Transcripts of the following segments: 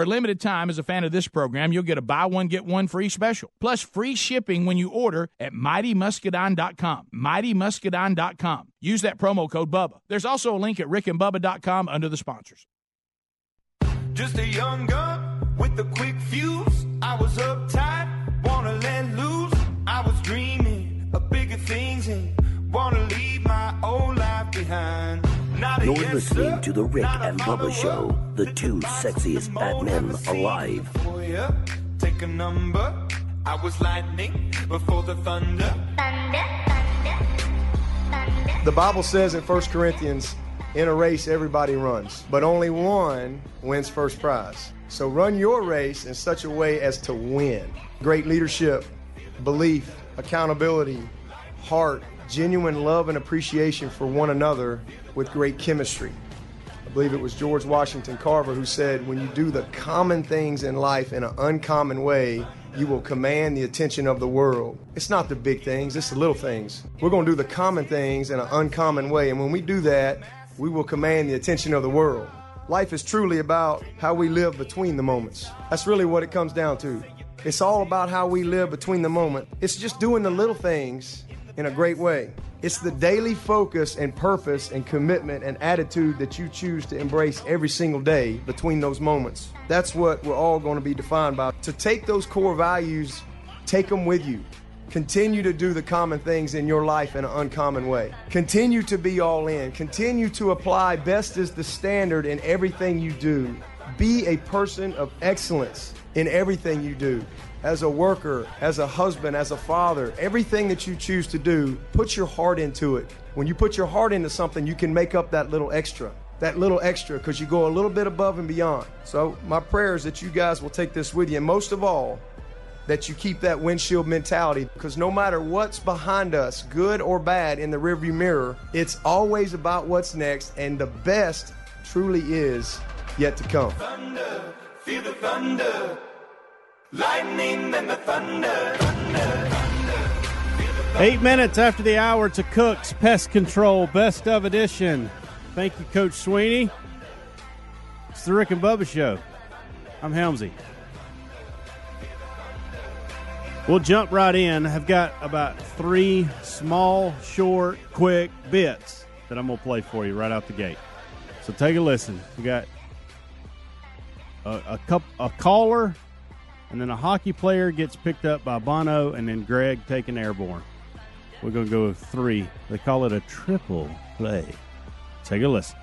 For a limited time, as a fan of this program, you'll get a buy one, get one free special. Plus free shipping when you order at mightymuscadine.com. Mightymuscadine.com. Use that promo code BUBBA. There's also a link at rickandbubba.com under the sponsors. Just a young gun with a quick fuse. I was uptight, wanna let loose. You're yes, listening sir, to The Rick not and Bubba Show, the two sexiest fat men alive. Take a number. I was lightning before the thunder. The Bible says in 1 Corinthians, in a race everybody runs, but only one wins first prize. So run your race in such a way as to win. Great leadership, belief, accountability, heart, genuine love and appreciation for one another with great chemistry. I believe it was George Washington Carver who said, When you do the common things in life in an uncommon way, you will command the attention of the world. It's not the big things, it's the little things. We're going to do the common things in an uncommon way, and when we do that, we will command the attention of the world. Life is truly about how we live between the moments. That's really what it comes down to. It's all about how we live between the moment. It's just doing the little things in a great way. It's the daily focus and purpose and commitment and attitude that you choose to embrace every single day between those moments. That's what we're all going to be defined by. To take those core values, take them with you. Continue to do the common things in your life in an uncommon way. Continue to be all in. Continue to apply best is the standard in everything you do. Be a person of excellence in everything you do. As a worker, as a husband, as a father, everything that you choose to do, put your heart into it. When you put your heart into something, you can make up that little extra. That little extra because you go a little bit above and beyond. So, my prayer is that you guys will take this with you. And most of all, that you keep that windshield mentality because no matter what's behind us, good or bad, in the rearview mirror, it's always about what's next, and the best truly is yet to come. Thunder. Lightning and the thunder. thunder. Eight minutes after the hour to Cook's Pest Control Best of Edition. Thank you, Coach Swinney. It's the Rick and Bubba Show. I'm Helmsy. We'll jump right in. I've got about three small, short, quick bits that I'm going to play for you right out the gate. So take a listen. We got a, a, cup, a caller, and then a hockey player gets picked up by Bono, and then Greg taken airborne. We're going to go with three. They call it a triple play. Take a listen.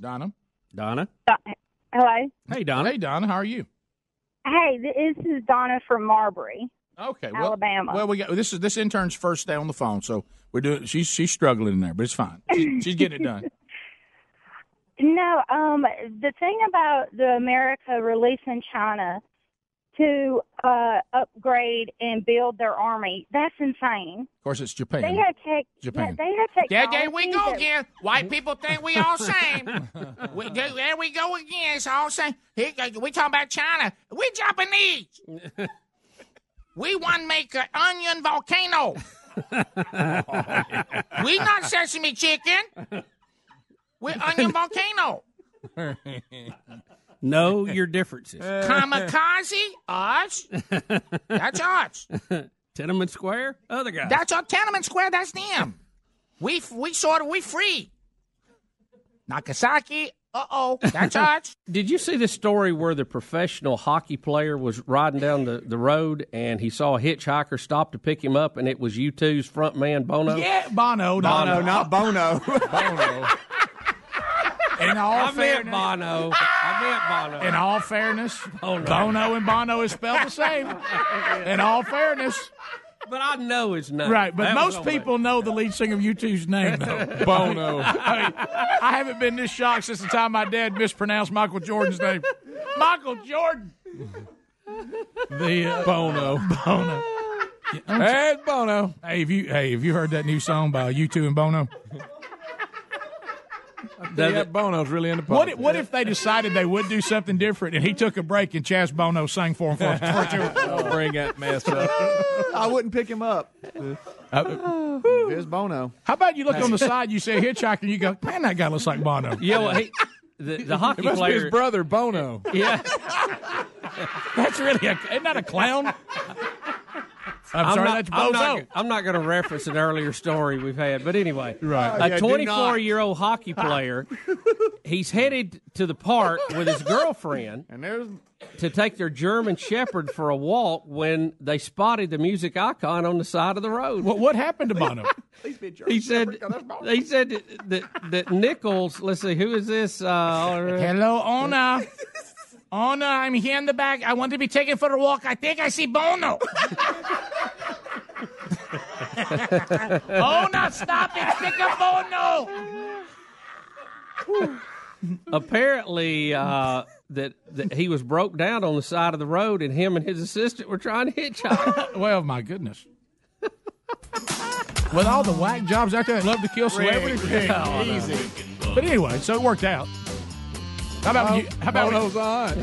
Donna. Donna. Hello. Hey, Donna. Hey, Donna. How are you? Hey, this is Donna from Marbury. Okay, well, Alabama. Well, we got this is this intern's first day on the phone, so we're doing. She's she's struggling in there, but it's fine. She's, she's getting it done. No, um, the thing about the America releasing China to uh, upgrade and build their army, that's insane. Of course, it's Japan. They have tech. Japan. They have There, technology. there we go again. White people think we all same. we, there, there we go again. It's all same. Here, we talking about China. We Japanese. we want to make an onion volcano. we not sesame chicken. We're onion volcano. Know your differences. Kamikaze, us. That's us. Tiananmen Square, other guy. That's our Tiananmen Square. That's them. We we sort of we free. Nagasaki. Uh oh. That's us. Did you see the story where the professional hockey player was riding down the, the road and he saw a hitchhiker stop to pick him up and it was U2's front man Bono? Yeah, Bono. Bono, not Bono. Bono. In all I meant fairness, Bono. I meant Bono. in all fairness, Bono. Bono and Bono is spelled the same. In all fairness, But I know his name. right? But That most no way. people know the lead singer of U2's name, though. Bono. I, mean, I haven't been this shocked since the time my dad mispronounced Michael Jordan's name. Michael Jordan. The uh, Bono. Bono. Hey, Bono. Hey, have you hey, have you heard that new song by U2 and Bono? Yeah, Bono's really into What if, what if they decided they would do something different and he took a break and Chaz Bono sang for him for, for two? Don't bring that mess up. I wouldn't pick him up. Uh, Here's Bono. how about you look on the side, you see a hitchhiker, and you go, man, that guy looks like Bono. Yeah, well, he, the, the hockey It must be player. his brother Bono. Yeah, That's really a, isn't that a clown? I'm, sorry, not, that's I'm not, I'm not going to reference an earlier story we've had, but anyway, Right. A do 24 year old hockey player, he's headed to the park with his girlfriend And there's to take their German Shepherd for a walk when they spotted the music icon on the side of the road. What, what happened to Bono? He said, he said that, that, that Nichols, let's see, who is this? Uh, Hello, Ona. Ona, I'm here in the back. I want to be taken for a walk. I think I see Bono. Ona, stop it. Pick up Bono. apparently uh, that, that he was broke down on the side of the road and him and his assistant were trying to hitchhike. well, my goodness. With all the whack jobs out there that love to kill celebrities. easy. But anyway, so it worked out. How about when you, how about when, Bono's on.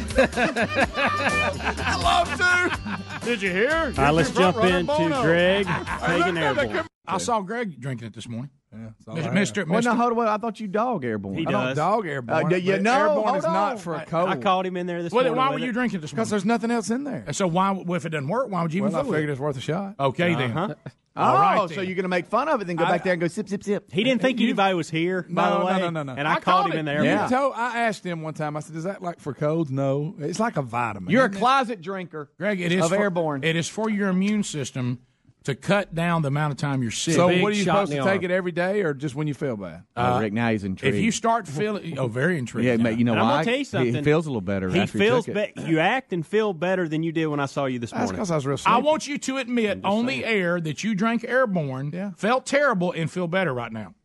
Did you hear? All right, let's jump into Greg taking airborne. I saw Greg drinking it this morning. Yeah, that's all I Mr. Mr. Well, no, hold on. I thought you dog airborne. He I don't does. dog airborne. Uh, do you but know? airborne Hold is not for a I- cold. I called him in there this Well, morning. why with were you it. drinking this because morning? there's nothing else in there. So why, well, if it doesn't work, why would you even Well, I fool figured it? it's worth a shot. Okay, then. Uh-huh. Oh, All right, so then. you're going to make fun of it, then go I- back there and go sip, sip, sip. He didn't think anybody was here, by No, the no, way. no, no, no. And I, I called called him it. in there. Yeah. You told, I asked him one time. I said, "Is that like for colds?" No, it's like a vitamin. You're a isn't it? closet drinker. Greg, it is Of for, airborne. It is for your immune system to cut down the amount of time you're sick. So, Big what are you supposed to take arm. it every day, or just when you feel bad? oh, uh, Rick, now he's intrigued. if you start feeling, oh, very intrigued. yeah, now. mate, you know And I'm why? gonna tell you He- something. He feels a little better. He after feels he took it. be- You act and feel better than you did when I saw you this That's morning. because I was real. I want you to admit on the air that you drank airborne, Yeah. felt terrible, and feel better right now.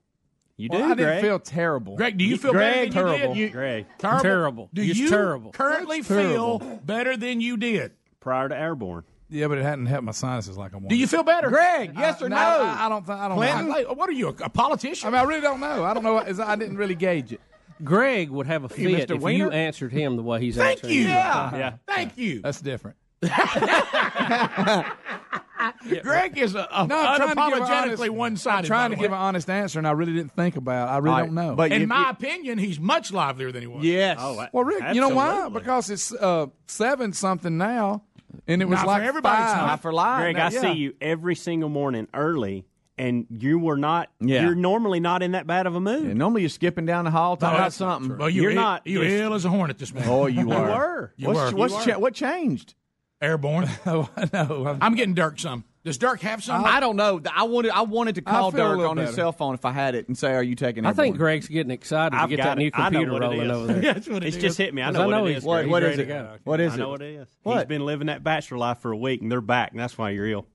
You do, Well, I didn't feel terrible. Greg, do you feel Greg, better than you terrible. did? You, Greg, terrible. Terrible. Do It's you terrible. currently terrible. feel better than you did? prior to airborne. Yeah, but it hadn't helped my sinuses like I wanted. Do you feel better? Greg, yes or no? I, I don't. Th- I don't. Clinton? know. Like, what are you, a, a politician? I mean, I really don't know. I don't know. What, is, I didn't really gauge it. Greg would have a fit Mr. if you answered him the way he's Thank answering you. Yeah. Yeah. Thank you. That's different. Greg is a, a No, I'm trying to give an honest- unapologetically one-sided. Trying to give an honest answer, and I really didn't think about. it. I really All right, don't know. but In you- my you- opinion, he's much livelier than he was. yes. Oh, well, Rick, you know why? Because it's uh, seven something now, and it was Not for like everybody, it's five. not. for live. Greg, now, I yeah. see you every single morning early, and you were not. Yeah. You're normally not in that bad of a mood. Yeah, normally you're skipping down the hall talking No, about something. true. Well, you You're not- You were you're- ill as a hornet this morning. Oh, you were. You were. You what's were. what's You cha- what changed? Airborne. Oh, no, I'm, I'm getting Dirk some. Does Dirk have some? I don't know. I wanted I wanted to call Dirk little on his cell phone if I had it and say, "Are you taking?" I think? Greg's getting excited I've get got that new it. I know computer rolling over there. That's what it It's is. just hit me. I know I know what it he's. What, He's what ready is it? go. What is I it? know what it is. What? He's been living that bachelor life for a week, and they're back, and that's why you're ill.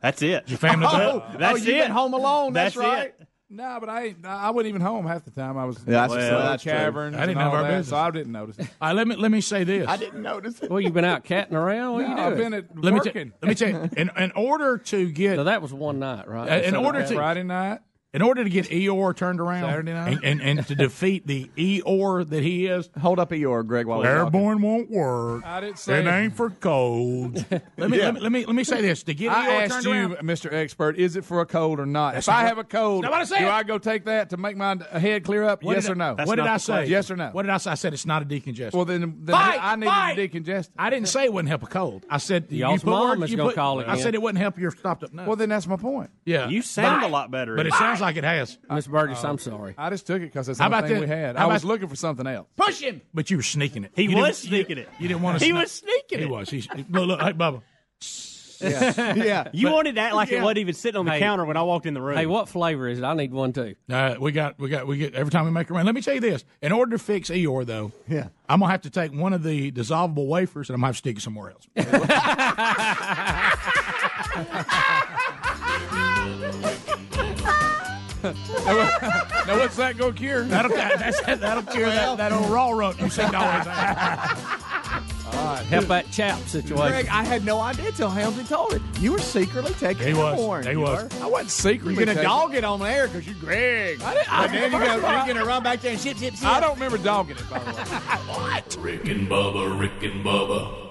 That's it. Your family Oh, That's oh, you've it. been home alone. That's, That's right. it. No, but I I wasn't even home half the time. I was Yeah, that's- in well, the that's true. caverns. I didn't and have all our that, business. so I didn't notice it. All right, let me let me say this. I didn't notice it. Well, you've been out catting around. What are you No, I've been at let me, working. t- let me tell you. In, in order to get so that was one night, right? In So order to- Friday night. In order to get Eeyore turned around Saturday night? and, and, and to defeat the Eeyore that he is, Hold up your Greg while we're talking. airborne won't work. I didn't say It ain't for cold. let me let me let me let me say this: to get I Eeyore asked you, around. Mr. Expert, is it for a cold or not? That's if I have a cold, That's not I do I go take that to make my head clear up? What yes did or no? What did I say? question. Yes or no? What did I say? I said it's not a decongestant. Well, then, then Fight! I need Fight! to decongest. I didn't say it wouldn't help a cold. I said you Y'all's put mom words- is you gonna put- call I again. said it wouldn't help your stopped up nose. Well, then that's my point. yeah, You sound but, a lot better. but it Eddie. Sounds like it has. Miss Burgess, I'm sorry. I just took it because that's the How only about thing this? we had. How I was looking for something else. Push him, but you were sneaking it. He You was didn't- you- sneaking it. You didn't want to. He sneak- was sneaking it. He it. was. He's look, look, hey, Bubba. Yeah, yeah. You wanted to act like Yeah. it wasn't even sitting on the Hey. counter when I walked in the room. Hey, what flavor is it? I need one too. Uh, we got, we got, we get every time we make a run. Let me tell you this: in order to fix Eeyore, though, Yeah. I'm gonna have to take one of the dissolvable wafers and I'm gonna have to stick it somewhere else. Now, what's that go cure? That'll, that's, that'll cure that, that old raw rope you seem to always have. Help that chap situation. Greg, I had no idea till Helmsley told it. You were secretly taking He was. airborne. He You was. were. I wasn't secretly. You're gonna dog it on air because you're Greg. I didn't, and then you're gonna, you're gonna run back there and ship, ship, ship. I don't remember dogging it. By the way. Rick and Bubba, Rick and Bubba.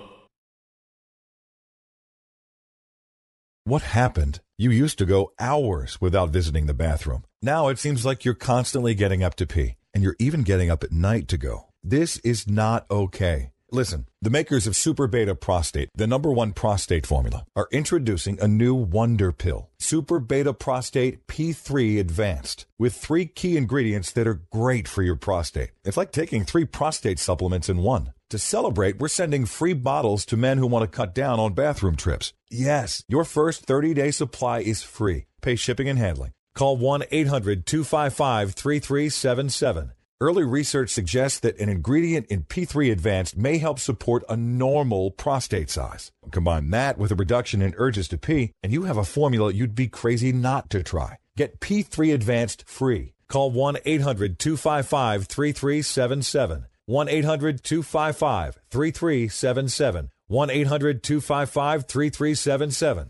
What happened? You used to go hours without visiting the bathroom. Now it seems like you're constantly getting up to pee, and you're even getting up at night to go. This is not okay. Listen, the makers of Super Beta Prostate, the number one prostate formula, are introducing a new wonder pill, Super Beta Prostate P3 Advanced, with three key ingredients that are great for your prostate. It's like taking three prostate supplements in one. To celebrate, we're sending free bottles to men who want to cut down on bathroom trips. Yes, your first 30 day supply is free. Pay shipping and handling. Call 1 800 255 3377. Early research suggests that an ingredient in P3 Advanced may help support a normal prostate size. Combine that with a reduction in urges to pee, and you have a formula you'd be crazy not to try. Get P3 Advanced free. Call 1 800 255 3377. 1 800 255 3377. 1 800 255 3377.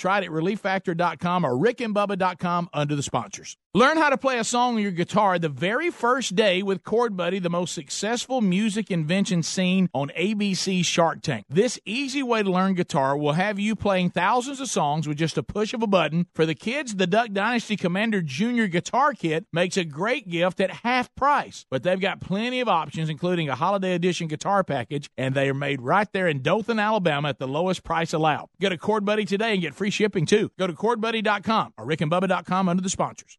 Try it at relieffactor.com or rickandbubba.com under the sponsors. Learn how to play a song on your guitar the very first day with Chord Buddy, the most successful music invention seen on ABC Shark Tank. This easy way to learn guitar will have you playing thousands of songs with just a push of a button. For the kids, the Duck Dynasty Commander Junior Guitar Kit makes a great gift at half price. But they've got plenty of options, including a holiday edition guitar package, and they are made right there in Dothan, Alabama at the lowest price allowed. Go to Chord Buddy today and get free shipping too. Go to chordbuddy.com or rickandbubba.com under the sponsors.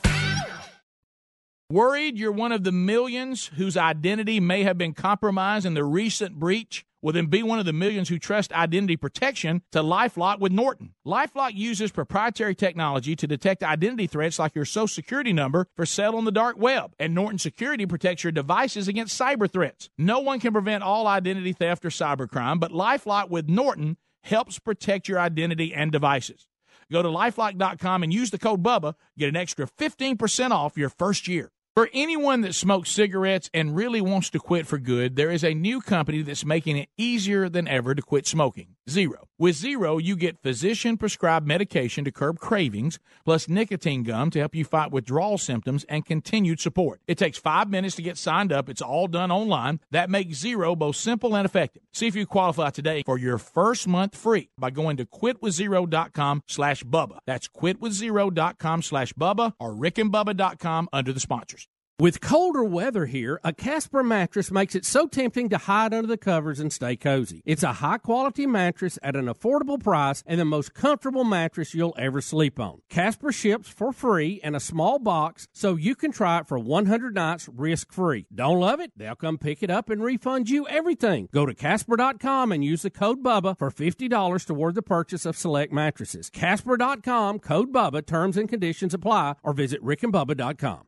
Worried you're one of the millions whose identity may have been compromised in the recent breach? Well, then be one of the millions who trust identity protection to Lifelock with Norton. Lifelock uses proprietary technology to detect identity threats like your social security number for sale on the dark web. And Norton Security protects your devices against cyber threats. No one can prevent all identity theft or cybercrime, but Lifelock with Norton helps protect your identity and devices. Go to lifelock.com and use the code BUBBA, get an extra 15% off your first year. For anyone that smokes cigarettes and really wants to quit for good, there is a new company that's making it easier than ever to quit smoking. Zero. With Zero, you get physician prescribed medication to curb cravings, plus nicotine gum to help you fight withdrawal symptoms and continued support. It takes five minutes to get signed up. It's all done online. That makes Zero both simple and effective. See if you qualify today for your first month free by going to quitwithzero.com slash Bubba. That's quitwithzero.com slash Bubba or rickandbubba.com under the sponsors. With colder weather here, a Casper mattress makes it so tempting to hide under the covers and stay cozy. It's a high quality mattress at an affordable price and the most comfortable mattress you'll ever sleep on. Casper ships for free in a small box so you can try it for 100 nights risk free. Don't love it? They'll come pick it up and refund you everything. Go to Casper.com and use the code BUBBA for $50 toward the purchase of select mattresses. Casper.com, code BUBBA, terms and conditions apply, or visit rickandbubba.com.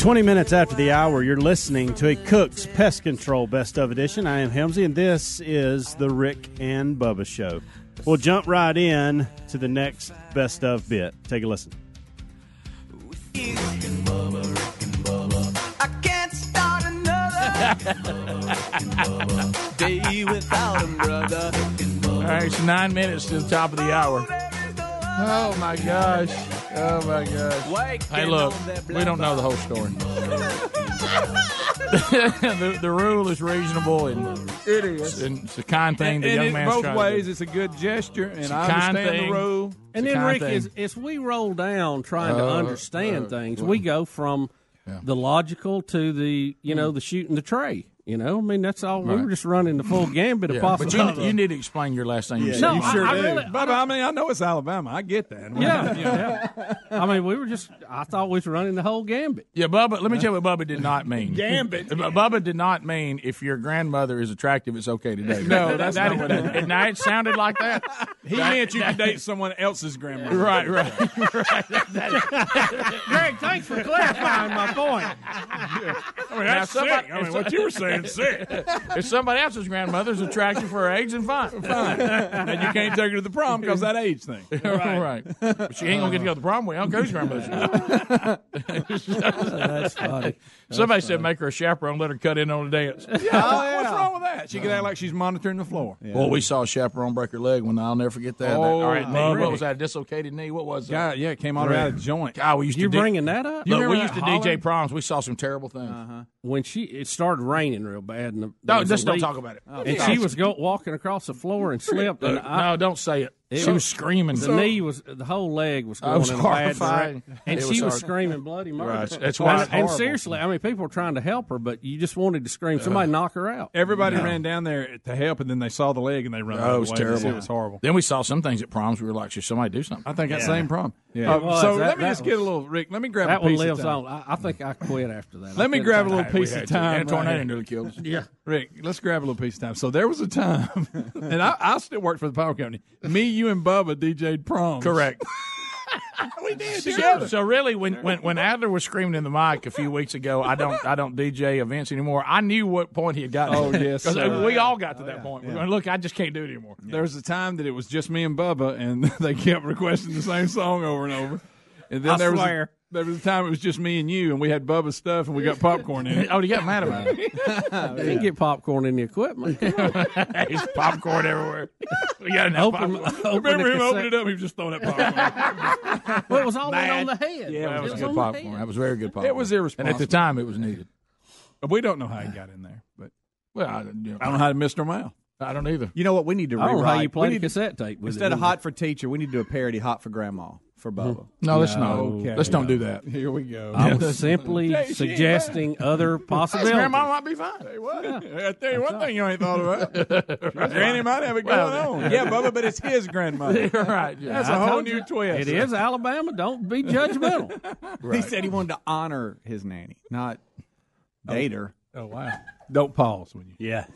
20 minutes after the hour, you're listening to a Cook's Pest Control Best of Edition. I am Helmsy, and this is the Rick and Bubba Show. We'll jump right in to the next Best of bit. Take a listen. I can't start another day without him, brother. All right, it's nine minutes to the top of the hour. Oh my gosh! Oh my gosh! Hey, look, we don't know the whole story. the, the rule is reasonable and It is. and it's a kind thing And, the and young in man's both trying to ways, do. it's a good gesture, and It's a I kind understand thing. the rule. And It's a then, kind Rick, thing. as, as we roll down trying to Uh, understand uh, things, we go from the logical to the, you know, the shooting the tray. You know, I mean, that's all. We were just running the full gambit of Yeah, but you, possibilities. you need to explain your last name. you Yeah, said. No, you I- sure I do. really- but I mean, I know it's Alabama. I get that. Yeah, You yeah. I mean, we were just. I thought we was running the whole gambit. Yeah, Bubba. Let me tell you what Bubba did not mean. Gambit. Bubba did not mean if your grandmother is attractive, it's okay to date. No, that's that, not what it- Now it sounded like that. He That- meant you that- could date someone else's grandmother. Right, right, right. Greg, thanks for clarifying my point. I mean, Now, that's somebody- sick. I mean, what you were saying, sick. If somebody else's grandmother's attractive for her age, then fine. Fine. and you can't take her to the prom because that age thing. right. But she ain't gonna get to go to the prom with you. Uncle grandmother. That's funny. Somebody said make her a chaperone, let her cut in on the dance. Oh, yeah, what's wrong with that? She could act like she's monitoring the floor. Well, we saw a chaperone break her leg when I'll never forget that. Oh, that all right, knee. What was that? A dislocated knee? What was that? God, yeah, it came all out of a joint. God, we used You're to do- bringing that up? You Look, we used to that DJ holler? proms. We saw some terrible things. Uh-huh. When she it started raining real bad, and the, No, just don't talk about it. and oh, she was go, walking across the floor and slipped. And Look, I, no, don't say it. It she was- was screaming. the knee was the whole leg was I going was in bad horrified. direction, and It she was was screaming bloody murder. Right, that's why And, and seriously, I mean, people were trying to help her, but you just wanted to scream, "Somebody knock her out!" Everybody ran down there to help, and then they saw the leg and they run. Oh, out it was the way. terrible. It was horrible. Then we saw some things at proms. We were like, should somebody do something? I think that Yeah. same problem. Yeah. Uh, It so That- let me that just get a little Rick. Let me grab That a one lives of time. on. I, I think I quit after that. I Let me grab a little piece of time. And tornado right nearly killed us. Yeah. Rick, let's grab a little piece of time. So there was a time, and I, I still worked for the power company. Me, you, and Bubba DJ'd proms. Correct. we did So, so really, when, when when Adler was screaming in the mic a few weeks ago, I don't I don't DJ events anymore. I knew what point he had gotten. Oh, yes, because sir. we all got to that oh, point. We're going, look, I just can't do it anymore. There was a time that it was just me and Bubba, and they kept requesting the same song over and over. And then I there was swear. a, there was a time it was just me and you, and we had Bubba's stuff, and we got popcorn in it. Oh, he got mad about it. You didn't get popcorn in the equipment. There's popcorn everywhere. We got enough open, popcorn. open Remember him cassette. opening it up? He was just throwing that popcorn. Well, it was all in on the head. Yeah, It was was good on the popcorn. head. That was very good popcorn. It was irresponsible. And at the time, it was needed. we don't know how he got in there, but Well, I, you know, I don't know how to miss no mouth. I don't either. You know what? We need to I don't know rewrite. how you We played a need- cassette tape with Instead it. of hot for teacher, we need to do a parody hot for grandma for Bubba. Mm-hmm. No, let's not. Okay. Let's don't do that. Here we go. I was simply suggesting other possibilities. Grandma might be fine. I tell you one thing you ain't thought about. Granny might have it going Well, on. Yeah, Bubba, but it's his grandmother. right. Yeah. That's a I whole told new you, twist. It is Alabama. Don't be judgmental. He said he wanted to honor his nanny, not oh. date her. Oh wow! Don't pause when you. Yeah.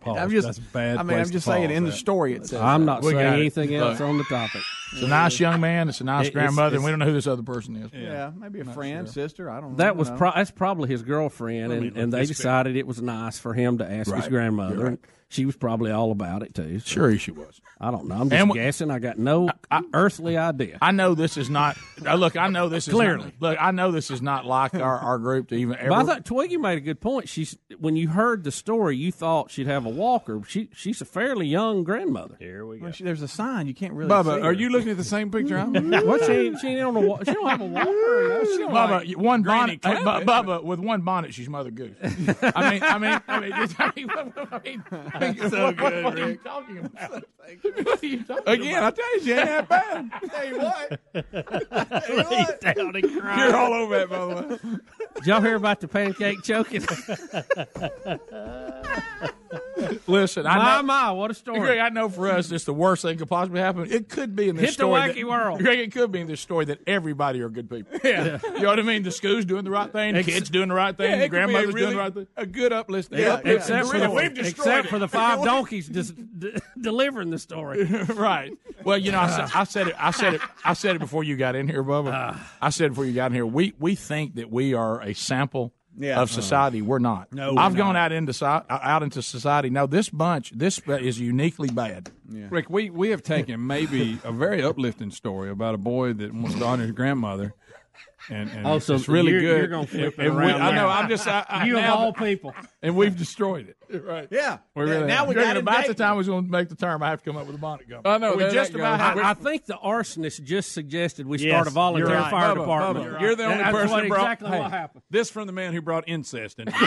Pause. I'm just, That's a bad. I mean, place I'm just saying pause in the story it says. I'm not saying got it. anything else Look. on the topic. It's a nice young man. It's a nice It- it's- grandmother, and we don't know who this other person is. yeah, maybe a friend, sister. I don't know. That was know. pro- that's probably his girlfriend, and, and they decided it was nice for him to ask his grandmother. Right. And she was probably all about it too. so Sure, she was. I don't know. I'm just And wh- guessing. I got no earthly idea. I know this is not. uh, look, I know this is Clearly. Not, look, I know this is not like our, our group to even ever. But I thought Twiggy made a good point. She's when you heard the story, you thought she'd have a walker. She she's a fairly young grandmother. Here we go. Well, she, there's a sign you can't really. Bubba, see are her. you looking at the same picture I'm? what she she ain't on a wa- she don't have a walker. She don't Bubba, like- one bonnet. Hey, Bu- Clampett. Bubba, with one bonnet, she's Mother Goose. I mean, I mean, I mean, it's- I mean, I mean, I mean, So what, good, what are you talking about? What are you talking Again, I tell you, she ain't that bad. Tell you what. Lay down and cry. You're all over that, by the way. Did y'all hear about the pancake choking? Listen, I My, know, my, what a story. Greg, I know for us, it's the worst thing could possibly happen. It could be in this Hit the story. wacky that, world. Greg, it could be in this story that everybody are good people. Yeah. You know what I mean? The school's doing the right thing, the kids doing the right thing, Yeah, the it could be a grandmother's really- doing the right thing. A good uplifting. Yeah, uplifting except for the, story. We've destroyed except for the five donkeys just d- delivering the story. right. Well, you know, I said, I said it. I said it. I said it before you got in here, Bubba. Ah. I said it before you got in here. We we think that we are a sample Yeah. of uh-huh. society. We're not. No, we're I've gone out into so- out into society. No, this bunch, this is uniquely bad. Rick, we, we have taken maybe a very uplifting story about a boy that wants to honor his grandmother. And, and Oh, it's so it's really you're- good. you're gonna flip And- it and we- around I know. I'm just. I, I, You of all people. And we've destroyed it. Right. Yeah. We really now have. we Greg, got it about the time I was going to make the term, I have to come up with a bonnet gum. I know, We just about goes. I, I think the arsonist just suggested we Yes, start a volunteer right. fire Bubba, department. Bubba, You're the only That's person what, brought. exactly hey, what happened. This from the man who brought incest into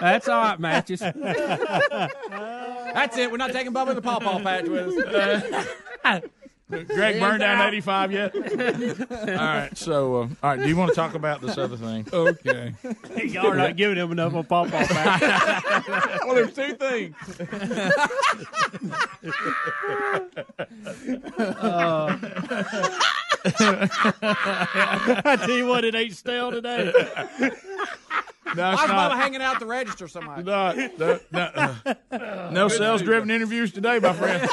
That's all right, matches. That's it. We're not taking Bubba the Paw Paw patch with us. Greg burned down 85 yet? all right. So, uh, all right. Do you want to talk about this other thing? Okay. Y'all are not giving him enough of pop off back. well, there's two things. I tell you what, it ain't stale today. No, it's Why's Bubba not. hanging out the register so much? No, no, no, uh, no sales-driven interviews today, my friend.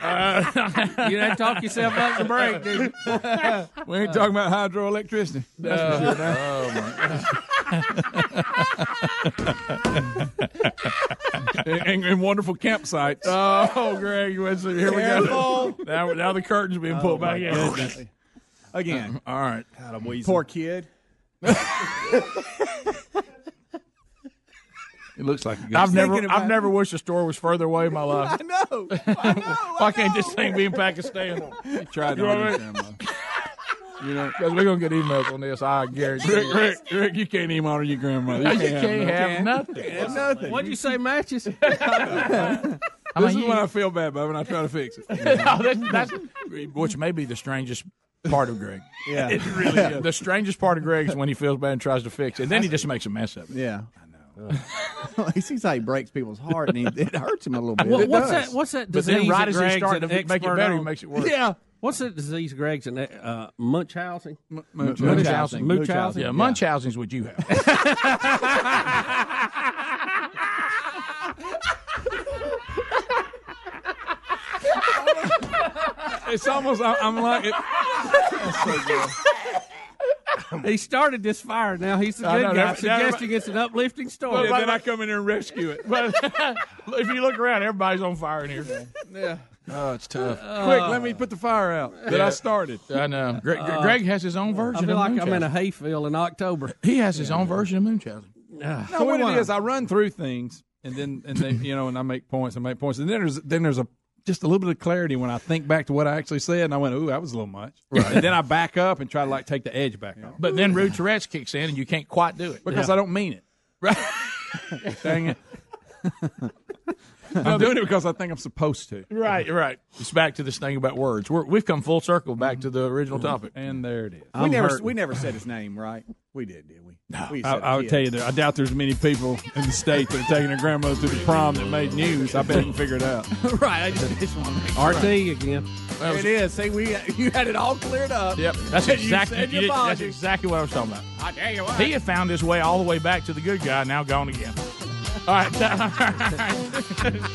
Uh, you didn't talk yourself up to break, dude. We ain't talking about hydroelectricity. That's for sure. now. and, and, and wonderful campsites. Oh, Greg, let's see, here we go. Now, now the curtain's being pulled oh, back in. Again. All right. Poor kid. It looks like a good I've never, I've never wished a store was further away in my life. I know. I know. Why can't this thing be in Pakistan? He tried to You know what I honor his grandmother. You know, Because we're gonna get emails on this. I guarantee. Rick, you. Rick, Rick, you can't even honor your grandmother. You can't have nothing. It's nothing. What'd you say, matches? I This mean, is you- when I feel bad, Bob, and I try to fix it. No, oh, that's, that's which may be the strangest part of Greg. Yeah. It really is. The strangest part of Greg is when he feels bad and tries to fix it. And then he just makes a mess of it. Yeah. I know. he sees how he breaks people's heart, and he, it hurts him a little bit. What, It what's does. that? What's that But disease? then right that as he Greg's started an to make it expert better, he on? makes it worse. Yeah. What's that disease Greg's an uh, Munchausen? Munchausen. Munchausen. Yeah, Munchausen's what you have. It's almost, I, I'm like, it, He started this fire. Now he's the good know, guy, never- suggesting it's an uplifting story. and then I come in here and rescue it. But if you look around, everybody's on fire in here. Yeah. Oh, it's tough. Uh, Quick, let me put the fire out that I started. I know. Uh, Greg, Greg has his own version. I feel of like I'm in a hayfield in October. He has his own version of Munchausen. No, what it is, I run through things, and then and then you know, and I make points and make points, and then there's then there's a just a little bit of clarity when I think back to what I actually said, and I went, "Ooh, that was a little much." Right. And then I back up and try to like take the edge back off But then Rude Tourette's kicks in, and you can't quite do it. because I don't mean it. Right? Dang it. I'm doing it because I think I'm supposed to. Right, right. It's back to this thing about words. We're, we've come full circle back to the original mm-hmm. topic. And there it is. we never we never said his name, right? We did, did we? No. We I, said I would tell you that I doubt there's many people in the state that are taking their grandmothers to the prom that made news. I bet you can figure it out. right. I just, just want to make sure. RT again. That was- It is. See, we you had it all cleared up. Yep, that's You exactly said you did- that's apologies. exactly what I was talking about. I tell you what. He had found his way all the way back to the good guy, now gone again. All right,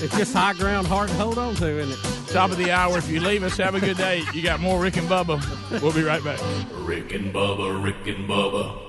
It's just high ground, hard to hold on to, isn't it? top of the hour. If you leave us, have a good day. You got more Rick and Bubba. We'll be right back. Rick and Bubba, Rick and Bubba.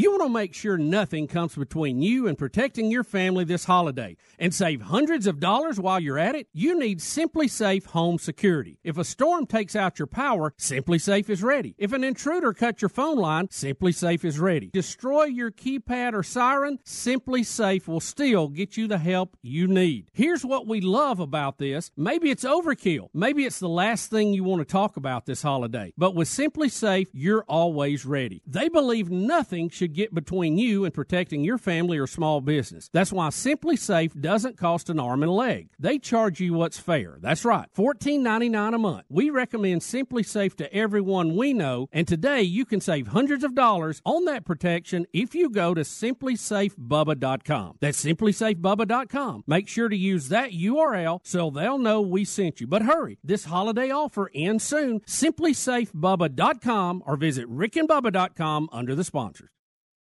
You want to make sure nothing comes between you and protecting your family this holiday and save hundreds of dollars while you're at it? You need SimpliSafe Home Security. If a storm takes out your power, SimpliSafe is ready. If an intruder cuts your phone line, SimpliSafe is ready. Destroy your keypad or siren, SimpliSafe will still get you the help you need. Here's what we love about this. Maybe it's overkill. Maybe it's the last thing you want to talk about this holiday. But with SimpliSafe, you're always ready. They believe nothing should get get between you and protecting your family or small business. That's why SimpliSafe doesn't cost an arm and a leg. They charge you what's fair. That's right, $14.99 a month. We recommend SimpliSafe to everyone we know, and today you can save hundreds of dollars on that protection if you go to simplysafebubba.com. That's simplysafebubba.com. Make sure to use that URL so they'll know we sent you. But hurry, this holiday offer ends soon. Simplysafebubba.com or visit rickandbubba.com under the sponsors.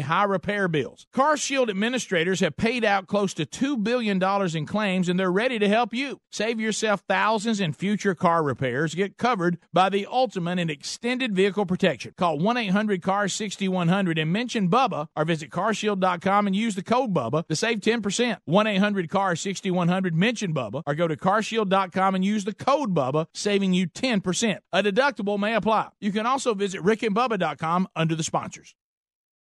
high repair bills. CarShield administrators have paid out close to $2 billion in claims and they're ready to help you. Save yourself thousands in future car repairs. Get covered by the ultimate in extended vehicle protection. Call 1 800 CAR 6100 and mention Bubba or visit carshield.com and use the code Bubba to save 10%. 1 800 CAR 6100, mention Bubba or go to carshield.com and use the code Bubba, saving you 10%. A deductible may apply. You can also visit rickandbubba.com under the sponsors.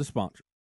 the sponsor.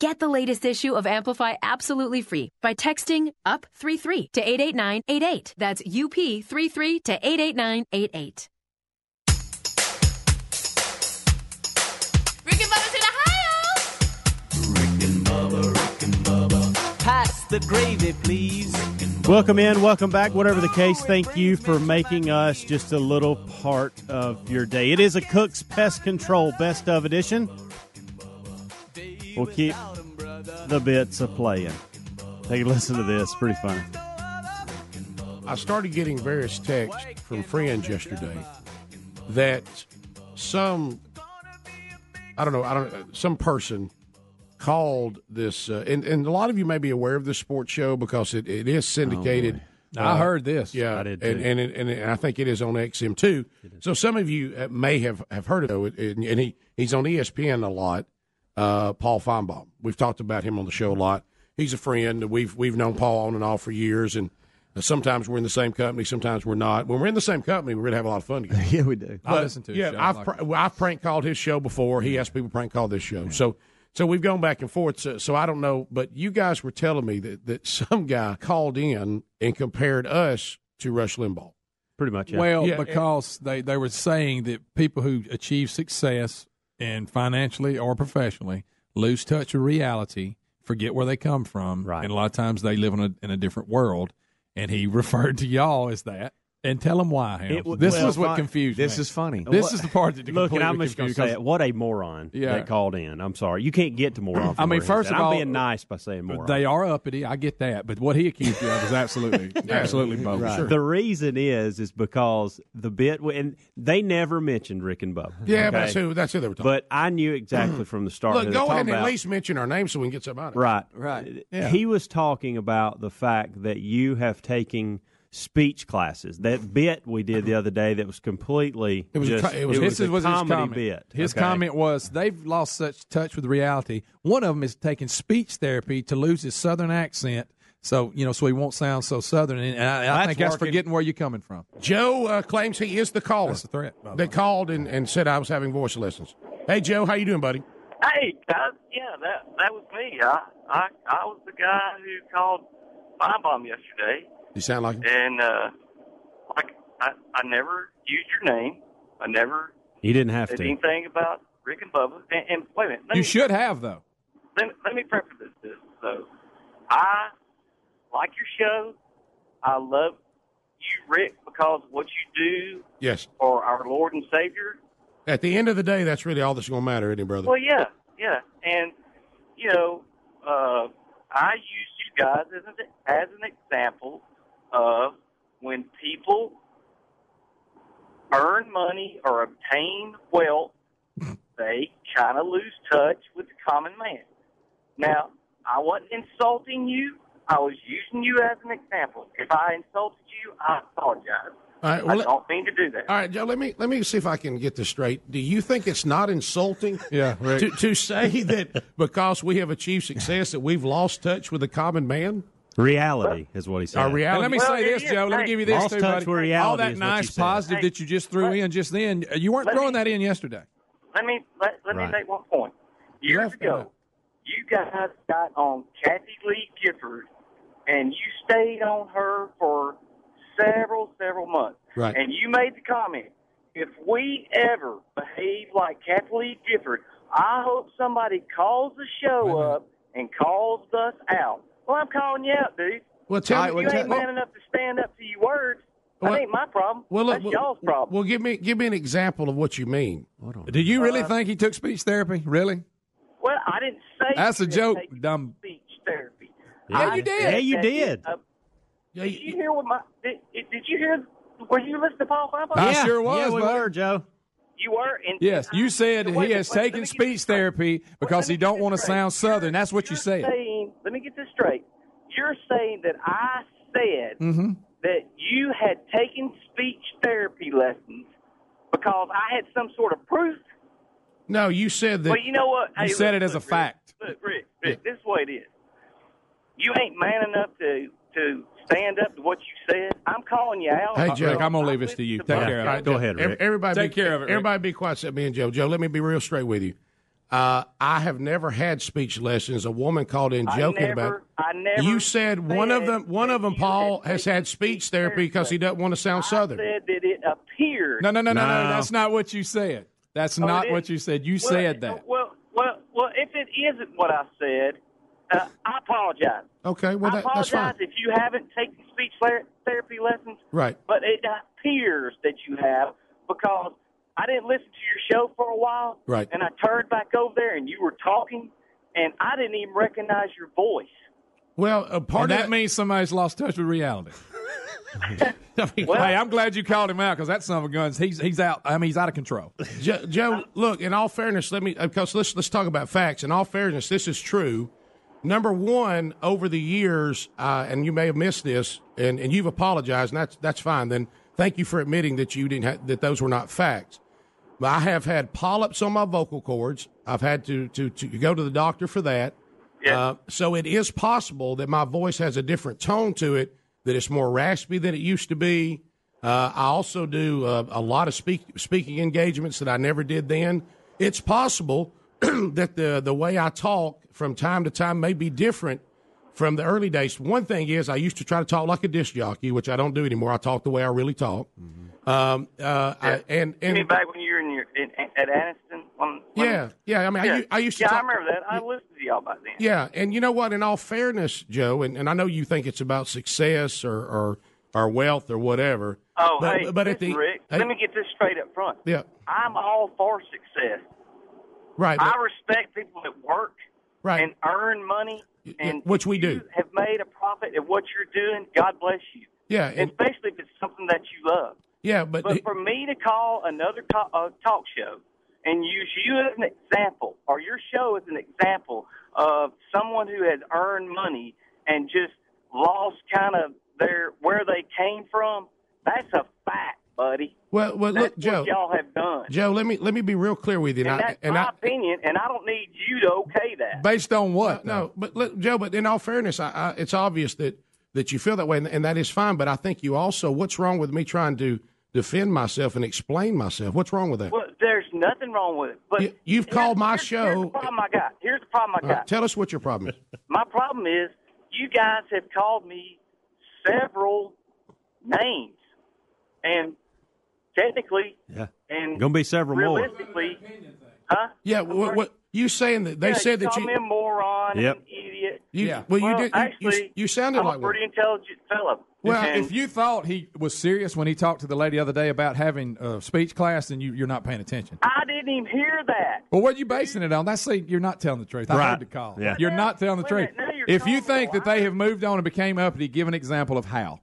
Get the latest issue of Amplify absolutely free by texting UP33 to 88988. That's UP33 to 88988. Rick and Bubba's in Ohio. Rick and Bubba, Rick and Bubba. Pass the gravy, please. Welcome in, welcome back. Whatever the case, thank you for making us just a little part of your day. It is a Cook's Pest Control Best of Edition. We'll keep the bits a playing. Take a listen to this. Pretty funny. I started getting various texts from friends yesterday that some I don't know I don't some person called this uh, and and a lot of you may be aware of this sports show because it, it is syndicated. Oh, I heard this. Yeah, I did, and too. and, it, and it- I think it is on XM too. So some of you uh, may have, have heard of it, and, and he he's on ESPN a lot. Uh, Paul Finebaum. We've talked about him on the show a lot. He's a friend. We've we've known Paul on and off for years, and uh, sometimes we're in the same company, sometimes we're not. When we're in the same company, we really have a lot of fun together. yeah, we do. I listen to his yeah, show. I've like pr- well, I've prank called his show before. He asked people to prank call this show. So so we've gone back and forth. So, so I don't know, but you guys were telling me that that some guy called in and compared us to Rush Limbaugh. Pretty much. Well, Yeah, because they, they were saying that people who achieve success and financially or professionally lose touch with reality, forget where they come from, right. and a lot of times they live in a in a different world. And he referred to y'all as that. And tell them why. It w- this well, was what confused This me. is funny. This is the part that Look, and I'm just going to say it. What a moron Yeah. that called in. I'm sorry. You can't get to moron. I mean, first of all, I'm being nice by saying moron. They are uppity. I get that, but what he accused you of is absolutely, absolutely bogus. Right. The reason is is because the bit and they never mentioned Rick and Bubba. Yeah, okay? but that's who that's who they were talking. But I knew exactly from the start. Look, go ahead and at least mention our name so we can get something out of it. Right, right. Yeah. He was talking about the fact that you have taken speech classes. That bit we did the other day that was completely It was a just, co- it was- This a is- was his comedy comment. bit. His okay? comment was they've lost such touch with reality. One of them is taking speech therapy to lose his southern accent, so you know, so he won't sound so southern. And I, I That's think that's working. forgetting where you're coming from. Joe uh, claims he is the caller. That's a threat. That called and, and said I was having voice lessons. Hey Joe, how you doing, buddy? Hey, guys. Yeah, that that was me. I I I was the guy who called my mom yesterday, You sound like and uh, like I I never used your name. I never You didn't have to. anything about Rick and Bubba. And, and wait a minute. Let You me, should have though. Let, me- let me preface this. this. So, I like your show. I love you, Rick, because what you do Yes. for our Lord and Savior. At the end of the day, that's really all that's going to matter, isn't it, brother? Well, yeah, yeah, and you know, uh, I use you guys as an, as an example of when people earn money or obtain wealth, they kind of lose touch with the common man. Now, I wasn't insulting you. I was using you as an example. If I insulted you, I apologize. All right, well, I don't mean to do that. All right, Joe. Let me let me see if I can get this straight. Do you think it's not insulting? Yeah, To, to say that because we have achieved success that we've lost touch with the common man. Reality is what he said. Our reality. And let me Well, say this, it is. Joe. Let me give you this Lost too, touch buddy. reality All that is what nice positive Hey. that you just threw in just then, uh, you weren't throwing me- that in yesterday. let me let, let Right. me make one point. Years ago, out. you guys got on Kathie Lee Gifford, and you stayed on her for several several months. Right. And you made the comment: if we ever behave like Kathie Lee Gifford, I hope somebody calls the show up and calls us out. Well, I'm calling you out, dude. Well, tell If me. you well, ain't tell- man enough to stand up to your words. Well, that ain't my problem. well, look, That's well, y'all's problem. well, give me give me an example of what you mean. Do you really Uh, think he took speech therapy? Really? Well, I didn't say That's a joke, dumb. speech therapy. Yeah, I you did. Yeah, you that did. it, uh, did you hear what my? Did, did you hear? Were you listening to Paul Finebaum? I yeah, sure was, Yeah, we buddy. were, Joe. You were. And Yes, you said he has taken speech therapy because he don't want to sound southern. That's what you You're said. Saying, let me get this straight. You're saying that I said Mm-hmm. that you had taken speech therapy lessons because I had some sort of proof. No, you said that. Well, you know what? You Hey, said look, it as a look, Rick, fact. Look, Rick, Rick, this is the way it is. You ain't man enough to to stand up to what you said. I'm calling you out. Hey, Joe. Rick, I'm gonna leave this to you. Take Yeah. care of it. go ahead, Rick. Everybody, Take be, care of it, Rick. Everybody, be quiet. Except me and Joe. Joe, let me be real straight with you. Uh, I have never had speech lessons. A woman called in I joking never- about. I never You said one of them. One of them, Paul, had has had speech therapy because he doesn't want to sound southern. I said that it appeared. No, no, no, no, no. No. That's not what you said. That's Oh, not what you said. You Well, said that. Well, well, well. If it isn't what I said, uh, I apologize. Okay, well I that, that's apologize fine. if you haven't taken speech therapy lessons. Right. But it appears that you have because I didn't listen to your show for a while. Right. And I turned back over there and you were talking, and I didn't even recognize your voice. Well, a part and of that, that- means somebody's lost touch with reality. hey, I'm glad you called him out because that son of a guns, he's he's out. I mean, he's out of control. Joe, Joe, look. In all fairness, let me because let's let's talk about facts. In all fairness, this is true. Number one, over the years, uh, and you may have missed this, and, and you've apologized, and that's that's fine. Then thank you for admitting that you didn't ha- that those were not facts. But I have had polyps on my vocal cords. I've had to to, to go to the doctor for that. Uh, so it is possible that my voice has a different tone to it, that it's more raspy than it used to be. Uh, I also do uh, a lot of speak, speaking engagements that I never did then. It's possible that the the way I talk from time to time may be different from the early days. One thing is I used to try to talk like a disc jockey, which I don't do anymore. I talk the way I really talk. Um, uh, I, and and back when you were in your in, at Anniston? When, when- yeah, yeah. I mean, I, u- I used to. Yeah, talk, I remember that. I listened to y'all back then. Yeah, and you know what? In all fairness, Joe, and, and I know you think it's about success or or, or wealth or whatever. Oh, but, hey, but at the Rick, hey, let me get this straight up front. yeah, I'm all for success. Right, I respect people that work right, and earn money, and which we do. have made a profit at what you're doing. God bless you, Yeah, and, especially if it's something that you love. yeah, but, But for me to call another uh, talk show and use you as an example, or your show as an example of someone who has earned money and just lost kind of their where they came from, that's a fact, buddy. well, well, That's look, Joe, what y'all have done. Joe, let me let me be real clear with you. and And, I, and my I, opinion, and I don't need you to okay that. Based on what? no, but look, Joe, but in all fairness, I, I, it's obvious that that you feel that way, and, and that is fine. But I think you also, what's wrong with me trying to defend myself and explain myself? What's wrong with that? Well, there's nothing wrong with it. But You- you've called my here's- Here's show- the problem I got. Here's the problem I got. right, tell us what your problem is. My problem is you guys have called me several names, and technically, Yeah. and Gonna be several more. realistically, huh? Yeah, what, what you saying that they Yeah, said you that call you me a moron, Yep. an idiot. You, Yeah. Well, you Well, did. You, you, actually, you sounded I'm like a one. pretty intelligent fella. Well, and if you thought he was serious when he talked to the lady the other day about having a speech class, then you, you're not paying attention. I didn't even hear that. Well, what are you basing it on? That's see, you're not telling the truth. I Right. heard the call. Yeah. You're not telling the truth. minute, If you calling me think that they have moved on and became uppity, give an example of how.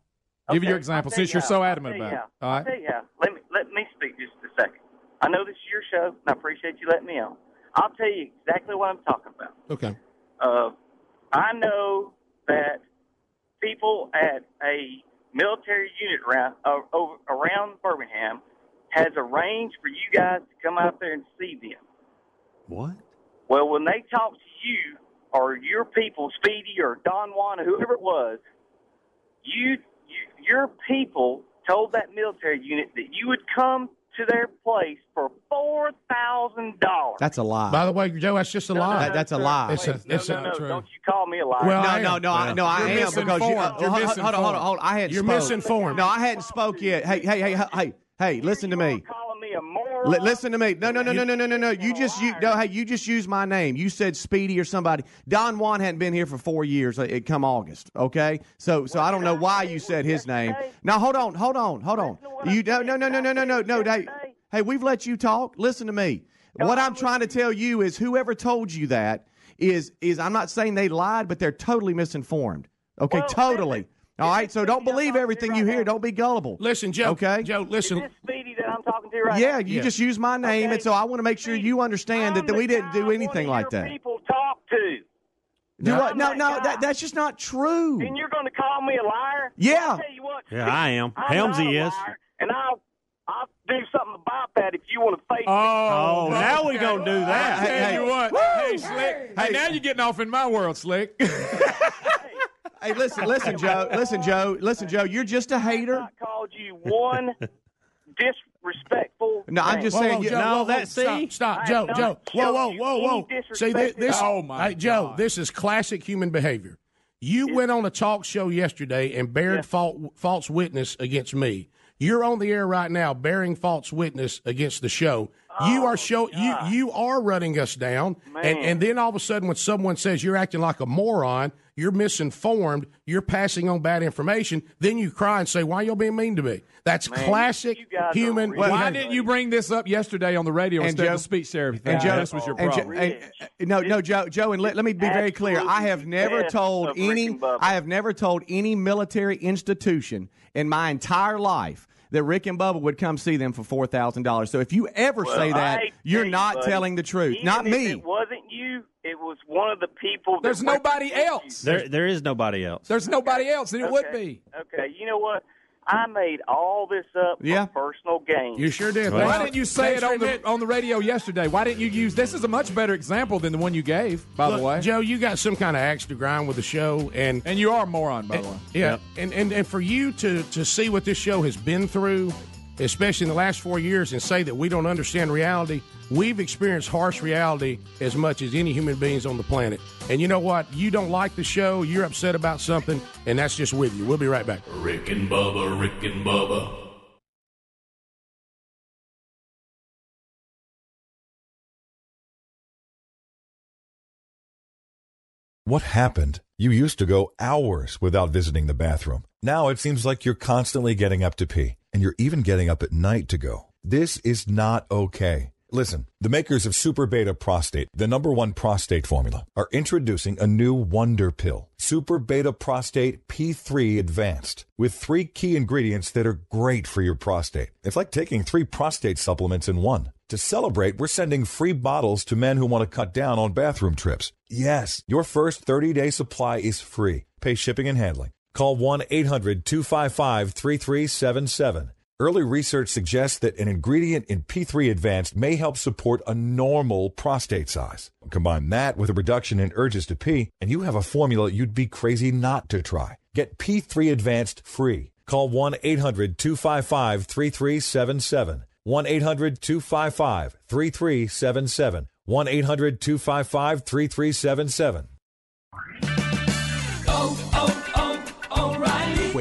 Give your example since you're you so adamant I'll tell about you it. how. All I'll right. tell you how. Let me let me speak just a second. I know this is your show, and I appreciate you letting me on. I'll tell you exactly what I'm talking about. Okay. Uh, I know that people at a military unit around uh, over, around Birmingham has arranged for you guys to come out there and see them. What? Well, when they talk to you or your people, Speedy or Don Juan or whoever it was, you, you your people told that military unit that you would come to their place for four thousand dollars. That's a lie. By the way, Joe, that's just a lie. That- that's a lie. It's a, No, it's no, a, no! true. Don't you call me a liar? Well, no, I no, am. no, I, no, I You're am because you, uh, you're hold, hold, hold on, hold on, hold on. I hadn't You're spoke. misinformed. No, I hadn't spoke yet. Hey, hey, hey, hey, hey! Listen to me. calling me a Li- listen to me. No, no, no, no, no, no, no, no. You just you no. Hey, you just used my name. You said Speedy or somebody. Don Juan hadn't been here for four years. uh, It come August. Okay, so so I don't know why you said his name. Now hold on, hold on, hold on. You no no no no no no no no. Hey, hey, we've let you talk. Listen to me. What I'm trying to tell you is whoever told you that is is I'm not saying they lied, but they're totally misinformed. Okay, totally. All right, so don't believe everything you hear. Don't be gullible. Listen, Joe. Okay. Joe, listen. Is this Speedy that I'm talking to right Yeah, now? you just use my name, and so I want to make sure you understand that, that we didn't do anything like that. People talk to, Do No. what? No, no, that, that's just not true. and you're going to call me a liar? Yeah. I'll tell you what. Yeah, I am. I'm Helmsy is. liar, and I'll I'll do something about that if you want to face oh, oh, now we're gonna do that. I tell Hey, you hey. what, hey, Slick. Hey, now you're getting off in my world, Slick. Hey, listen, listen, Joe. Listen, Joe. Listen, Joe. You're just a hater. I called you one disrespectful. No, I'm just Whoa, saying. whoa, you- Joe, no, whoa, whoa, that- stop, see? stop, I Joe, Joe, whoa, whoa, whoa, whoa. any See, this, disrespect this. Oh, my hey, Joe, God. this is classic human behavior. You went on a talk show yesterday and bared fault, false witness against me. You're on the air right now bearing false witness against the show. You are show you you are running us down, and and then all of a sudden, when someone says you're acting like a moron, you're misinformed, you're passing on bad information, then you cry and say, "Why y'all being mean to me?" That's classic human. Why didn't you bring this up yesterday on the radio And instead Joe- of speech therapy? And Joe, this was your and Jo- problem. and- uh, no, no, Joe, Joe, and let, let me be very clear. I have never told any. I have never told any military institution in my entire life that Rick and Bubba would come see them for four thousand dollars. So if you ever Well, say that, I you're tell you, not buddy, telling the truth. even Not if me. It wasn't you. It was one of the people. That There's nobody else. There, there is nobody else. There's nobody else, and it would be. Okay, you know what? I made all this up Yeah. for personal gain. You sure did. Why didn't you say it on the on the radio yesterday? Why didn't you use this? Is a much better example than the one you gave. By Look, the way, Joe, you got some kind of axe to grind with the show, and and you are a moron, by the way. Yeah, and, and and for you to to see what this show has been through, especially in the last four years, and say that we don't understand reality, we've experienced harsh reality as much as any human beings on the planet. And you know what? You don't like the show, you're upset about something, and that's just with you. We'll be right back. Rick and Bubba, Rick and Bubba. What happened? You used to go hours without visiting the bathroom. Now it seems like you're constantly getting up to pee, and you're even getting up at night to go. This is not okay. Listen, the makers of Super Beta Prostate, the number one prostate formula, are introducing a new wonder pill, Super Beta Prostate P3 Advanced, with three key ingredients that are great for your prostate. It's like taking three prostate supplements in one. To celebrate, we're sending free bottles to men who want to cut down on bathroom trips. Yes, your first 30 day supply is free. Pay shipping and handling. Call 1 800 255 3377. Early research suggests that an ingredient in P3 Advanced may help support a normal prostate size. Combine that with a reduction in urges to pee, and you have a formula you'd be crazy not to try. Get P3 Advanced free. Call 1 800 255 3377. 1 800 255 3377. 1 800 255 3377.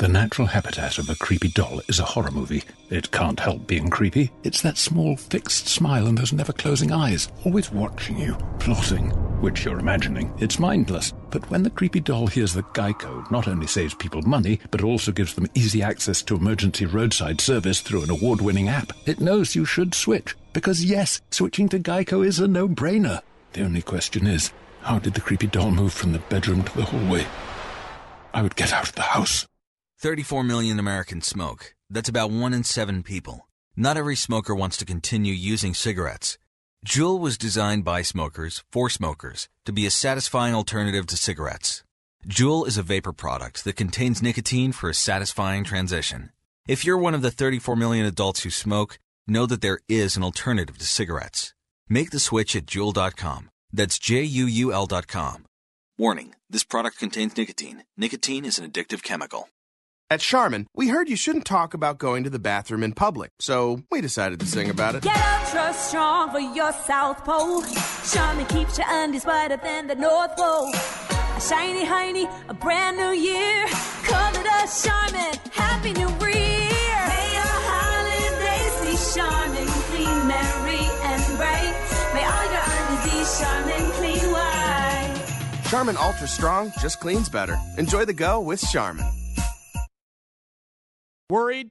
The natural habitat of a creepy doll is a horror movie. It can't help being creepy. It's that small, fixed smile and those never closing eyes, always watching you, plotting, which you're imagining. It's mindless. But when the creepy doll hears that Geico not only saves people money, but also gives them easy access to emergency roadside service through an award winning app, it knows you should switch. Because yes, switching to Geico is a no brainer. The only question is, how did the creepy doll move from the bedroom to the hallway? I would get out of the house. 34 million Americans smoke. That's about one in seven people. Not every smoker wants to continue using cigarettes. Juul was designed by smokers for smokers to be a satisfying alternative to cigarettes. Juul is a vapor product that contains nicotine for a satisfying transition. If you're one of the 34 million adults who smoke, know that there is an alternative to cigarettes. Make the switch at Juul.com. That's J-U-U-L dot. Warning, this product contains nicotine. Nicotine is an addictive chemical. At Charmin, we heard you shouldn't talk about going to the bathroom in public, so we decided to sing about it. Get ultra strong for your South Pole. Charmin keeps your undies whiter than the North Pole. A shiny hiney, a brand new year. Call it a Charmin. Happy New Year. May your holidays be Charmin, clean, merry, and bright. May all your undies be Charmin, clean white. Charmin Ultra Strong just cleans better. Enjoy the go with Charmin. Worried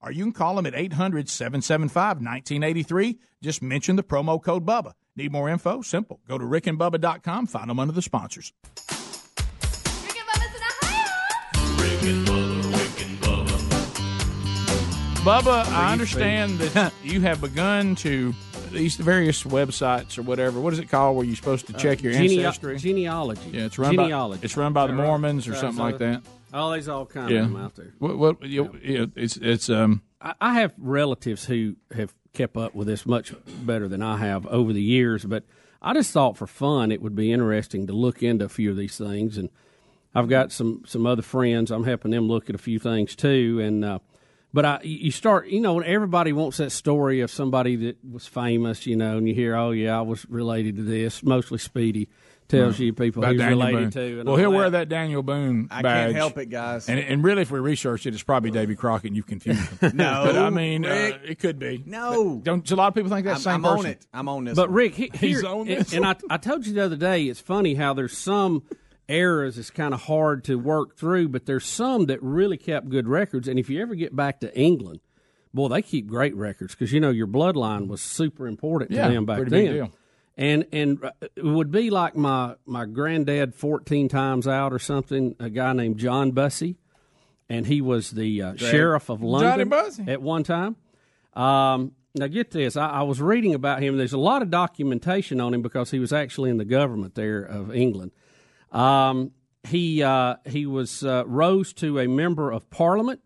Or you can call them at 800 775 1983. Just mention the promo code BUBBA. Need more info? Simple. Go to rickandbubba.com, find them under the sponsors. Rick and Bubba's in Ohio. Rick and Bubba, Rick and Bubba. Bubba, Please I understand that you have begun to these various websites or whatever. What is it called? Where you're supposed to check your Uh, ancestry? Genealogy. Yeah, it's run Genealogy. by it's run by the Is right? Mormons or something so- like that. Oh, there's all kinds Yeah. of them out there. What? what you, yeah, it's it's um. I, I have relatives who have kept up with this much better than I have over the years, but I just thought for fun it would be interesting to look into a few of these things. And I've got some some other friends. I'm helping them look at a few things too. And uh, but I you start you know everybody wants that story of somebody that was famous, you know, and you hear oh yeah I was related to this. Mostly Speedy tells you people About he's Daniel related Boone. to. And well, he'll that. wear that Daniel Boone I can't help it, guys. And, and really, if we research it, it's probably Davy Crockett. and You've confused him. No, but I mean, uh, it could be. No. But don't a lot of people think that's the I'm, same I'm person? on it. I'm on this. But one. Rick, he, He's here, on and, this and I, I told you the other day, it's funny how there's some eras it's kind of hard to work through, but there's some that really kept good records. And if you ever get back to England, boy, they keep great records because you know your bloodline was super important to Yeah, them back pretty then. And and uh, it would be like my my granddad fourteen times out or something. A guy named John Bussey, and he was the uh, sheriff of London at one time. Um, now, get this. I, I was reading about him. There's a lot of documentation on him because he was actually in the government there of England. Um, he uh, he was uh, rose to a member of Parliament.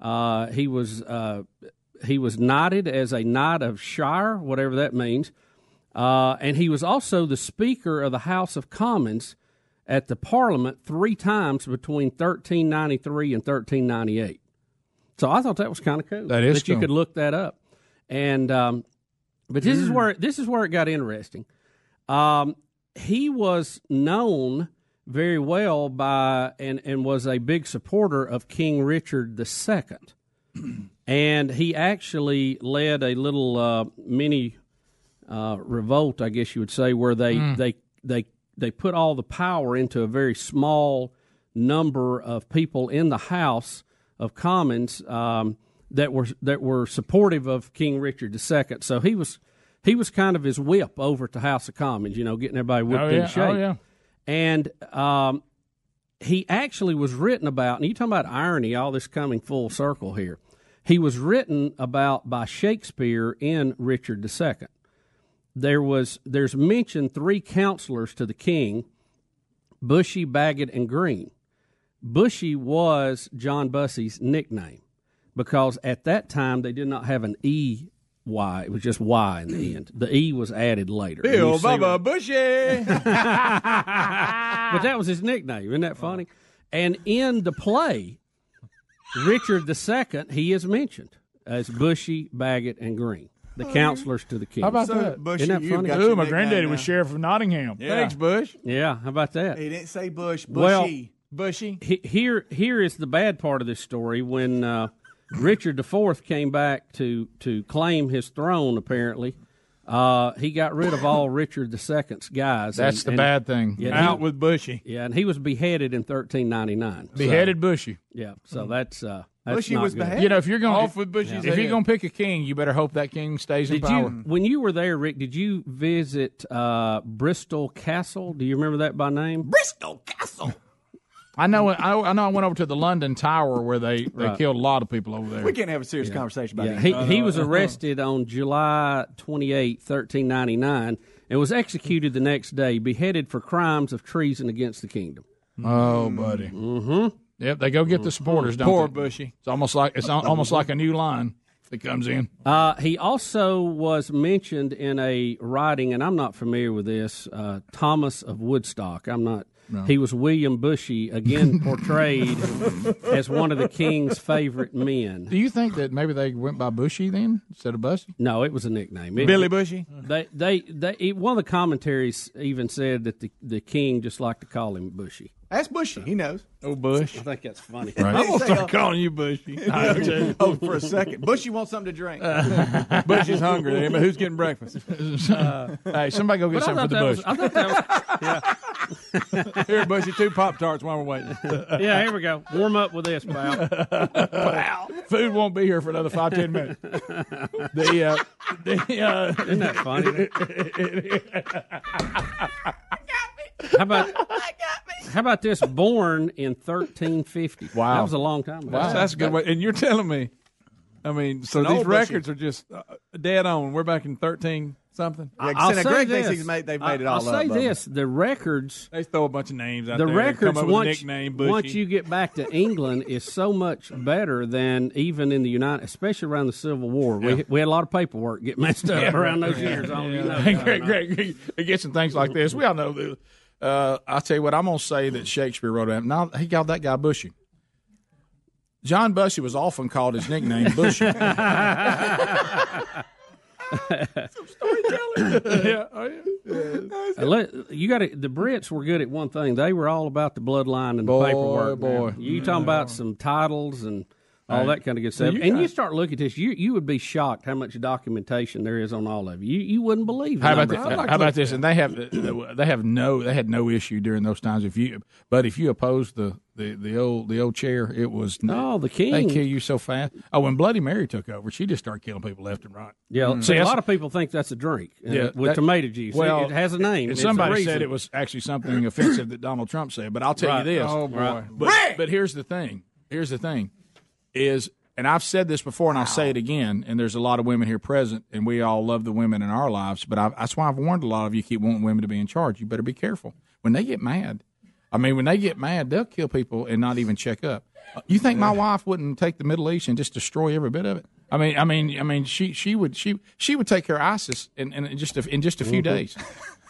Uh, he was uh, he was knighted as a knight of shire, whatever that means, uh, and he was also the Speaker of the House of Commons at the Parliament three times between 1393 and 1398. So I thought that was kind of cool. That is that you could look that up, and um, but this is where this is where it got interesting. Um, he was known very well by and and was a big supporter of King Richard II, and he actually led a little uh, mini uh, revolt, I guess you would say, where they Mm. they they they put all the power into a very small number of people in the House of Commons um, that were that were supportive of King Richard II. So he was he was kind of his whip over the House of Commons, you know, getting everybody whipped Oh, yeah. into shape. Oh, yeah. And um, he actually was written about, and you talking about irony, all this coming full circle here. He was written about by Shakespeare in Richard II. There was there's mentioned three counselors to the king, Bushy, Bagot, and Green. Bushy was John Bussey's nickname because at that time they did not have an E Y. It was just Y in the end. The E was added later. Bill Bubba Bushy. but that was his nickname. Isn't that funny? And in the play, Richard II, he is mentioned as Bushy, Bagot, and Green, the counselors to the king. How about that bush that? Isn't that funny? Ooh, my granddaddy was sheriff of Nottingham. Yeah. Thanks, Bush. Yeah, how about that? He didn't say Bush. Well, Bushy. Bushy. he- here here is the bad part of this story when uh, Richard IV came back to to claim his throne. Apparently, Uh, he got rid of all Richard II's guys. That's the bad thing. Yeah, Out he- with Bushy. Yeah, and he was beheaded in 1399. So- Beheaded Bushy. Yeah, so that's uh, that's was good. You know, if you're going Off if, with Bushy's if head. you're going to pick a king, you better hope that king stays in Did power. you, when you were there, Rick? Did you visit uh, Bristol Castle? Do you remember that by name? Bristol Castle. I know. I, I know. I went over to the London Tower where they, they Right. killed a lot of people over there. We can't have a serious conversation about Yeah, it. he, he was arrested on July 28, 1399, and was executed the next day, beheaded for crimes of treason against the kingdom. Oh, buddy. Mm-hmm. Yep, they go get the supporters. Don't Poor they? Bushy. It's almost like it's almost like a new line that comes in. Uh, he also was mentioned in a writing, and I'm not familiar with this. Uh, Thomas of Woodstock. I'm not. No. He was William Bushy, again portrayed as one of the king's favorite men. Do you think that maybe they went by Bushy then instead of Bushy? No, it was a nickname. It- Billy Bushy? They, they, they. it- One of the commentaries even said that the, the king just liked to call him Bushy. Ask Bushy. He knows. Oh, Bush. I think that's funny. Right. I'm gonna start calling you Bushy. oh, for a second. Bushy wants something to drink. Bushy's hungry, but who's getting breakfast? hey, somebody go get something for the thought bush. was- I thought that was- Here, Bushy, two Pop Tarts while we're waiting. yeah, here we go. Warm up with this, pal. Pal. Food won't be here for another five, ten minutes. The, uh, the, uh, Isn't that funny? How about how about this? Born in 1350. Wow. that was a long time ago. Wow, that's a good way. And you're telling me, I mean, so An these records are just uh, dead on. We're back in thirteen something. Yeah, I'll Senator say Greg thinks this. he's made- they've made I- it all I'll up, say Bubba. this: the records, They throw a bunch of names out the there. and records come up with a once nickname. Bushy. once you get back to England is so much better than even in the United, especially around the Civil War. We we had a lot of paperwork get messed up Yeah. around those Yeah. years. All you know. Hey, Greg, Greg, Greg, it gets some things like this. We all know that. Uh, I'll tell you what, I'm going to say that Shakespeare wrote it. Now, he called that guy Bushy. John Bushy was often called his nickname Bushy. yeah, oh, yeah. Let- You got to. The Brits were good at one thing. They were all about the bloodline and the paperwork. boy. man. you talking about some titles and all Right. that kind of good So stuff. you and you start looking at this, you you would be shocked how much documentation there is on all of you. You, you wouldn't believe. How about this? of How about this? And they have they have no they had no issue during those times. If you but if you opposed the the, the old the old chair, it was No, the king. They kill you so fast. Oh, when Bloody Mary took over, she just started killing people left and right. Yeah, Mm. see, a lot of people think that's a drink uh, Yeah, with that- tomato juice. Well, it, it has a name. And somebody said it was actually something offensive that Donald Trump said. But I'll tell Right. you this. Oh, boy. Right. But, but here's the thing. Here's the thing. Is and I've said this before, and I'll say it again. And there's a lot of women here present, and we all love the women in our lives. But I've, that's why I've warned a lot of you keep wanting women to be in charge. You better be careful when they get mad. I mean, when they get mad, they'll kill people and not even check up. You think my wife wouldn't take the Middle East and just destroy every bit of it? I mean, I mean, I mean, she she would she she would take care of ISIS in, in just a, in just a few Mhm. days.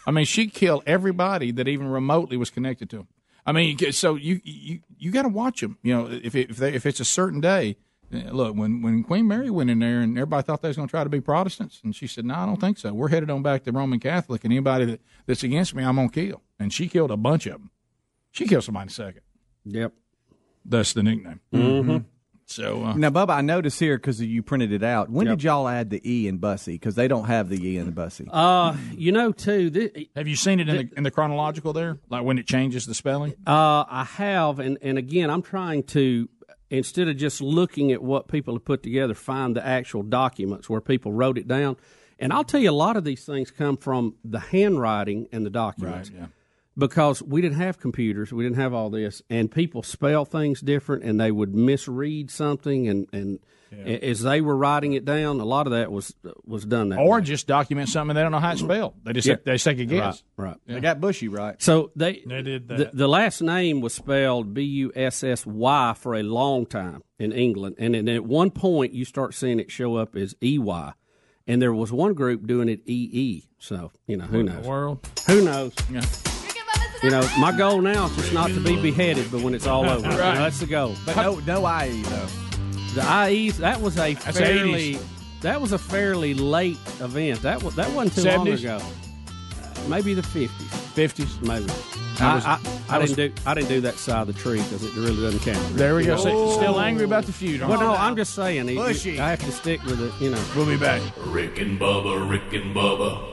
I mean, she'd kill everybody that even remotely was connected to him. I mean, so you you you got to watch them. You know, if it, if they, if it's a certain day. eh, Look, when when Queen Mary went in there and everybody thought they was going to try to be Protestants, and she said, "No, I don't think so. We're headed on back to Roman Catholic, and anybody that, that's against me, I'm going to kill." And she killed a bunch of them. She killed somebody in a second. Yep. That's the nickname. Mhm. So uh, Now, Bubba, I noticed here because you printed it out. When Yep. did y'all add the E in Bussy? Because they don't have the E in the Bussy. Uh, you know, too. This, have you seen it in the in the chronological there, like when it changes the spelling? Uh, I have, and, and again, I'm trying to instead of just looking at what people have put together, find the actual documents where people wrote it down. And I'll tell you, a lot of these things come from the handwriting and the documents. Right, yeah. Because we didn't have computers, we didn't have all this, and people spell things different, and they would misread something, and and a- as they were writing it down, a lot of that was was done that Or way. just document something they don't know how it's mm-hmm. spelled. They just Yeah. they just take a guess. Right, right. Yeah. They got Bushy right. So they They did The, that. the last name was spelled B U S S Y for a long time in England, and then at one point you start seeing it show up as E Y, and there was one group doing it E E. So you know who What in the knows? world? Who knows? Yeah. You know, my goal now is just not to be beheaded, but when it's all over, You know, that's the goal. But no, no IE though. The IEs that was a That's fairly 80s. that was a fairly late event. That was that wasn't too long ago. Uh, maybe the fifties. fifties, maybe. I was- I, I, I I was- didn't do I didn't do that side of the tree because it really doesn't count. There we go. So, still angry about the feud? Well, aren't no. I'm just saying. it- Bushy. I have to stick with it. You know. We'll be back. Rick and Bubba, Rick and Bubba.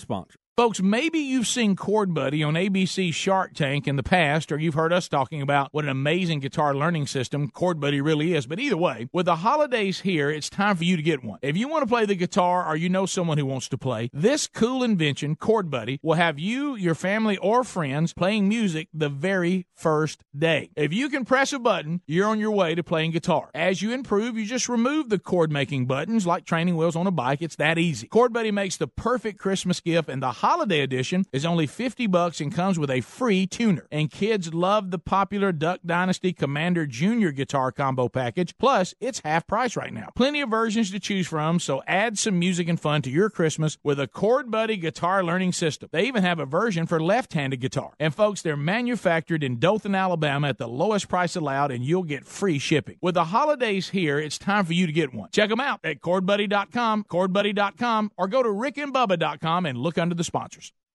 sponsor. Folks, maybe you've seen Chord Buddy on ABC Shark Tank in the past, or you've heard us talking about what an amazing guitar learning system Chord Buddy really is. But either way, with the holidays here, it's time for you to get one. If you want to play the guitar or you know someone who wants to play, this cool invention, Chord Buddy, will have you, your family, or friends playing music the very first day. If you can press a button, you're on your way to playing guitar. As you improve, you just remove the chord making buttons like training wheels on a bike. It's that easy. Chord Buddy makes the perfect Christmas gift, and the holiday edition is only 50 bucks and comes with a free tuner. And kids love the popular Duck Dynasty Commander Junior guitar combo package. Plus, it's half price right now. Plenty of versions to choose from, so add some music and fun to your Christmas with a Chord Buddy guitar learning system. They even have a version for left-handed guitar. And folks, they're manufactured in Dothan, Alabama at the lowest price allowed and you'll get free shipping. With the holidays here, it's time for you to get one. Check them out at chordbuddy.com, chordbuddy.com, or go to rickandbubba.com and look under the sponsors.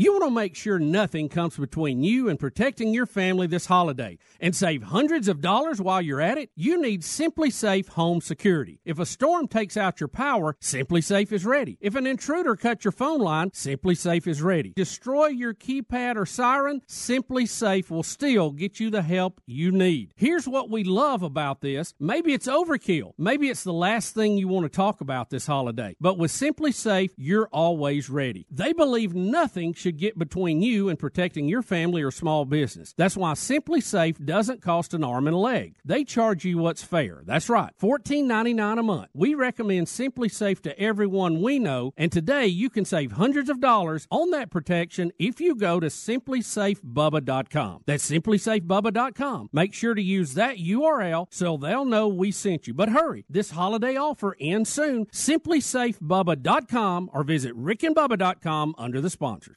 You want to make sure nothing comes between you and protecting your family this holiday and save hundreds of dollars while you're at it? You need SimpliSafe Home Security. If a storm takes out your power, SimpliSafe is ready. If an intruder cuts your phone line, SimpliSafe is ready. Destroy your keypad or siren, SimpliSafe will still get you the help you need. Here's what we love about this. Maybe it's overkill. Maybe it's the last thing you want to talk about this holiday. But with SimpliSafe, you're always ready. They believe nothing should should get between you and protecting your family or small business. That's why SimpliSafe doesn't cost an arm and a leg. They charge you what's fair. That's right, $14.99 a month. We recommend SimpliSafe to everyone we know, and today you can save hundreds of dollars on that protection if you go to simplisafebubba.com. That's simplisafebubba.com. Make sure to use that URL so they'll know we sent you. But hurry, this holiday offer ends soon. Simplisafebubba.com or visit rickandbubba.com under the sponsors.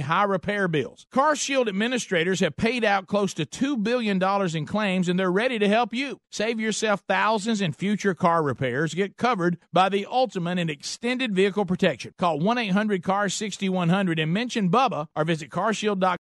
high repair bills. CarShield administrators have paid out close to $2 billion in claims and they're ready to help you. Save yourself thousands in future car repairs. Get covered by the ultimate in extended vehicle protection. Call 1 800 CAR 6100 and mention Bubba or visit carshield.com.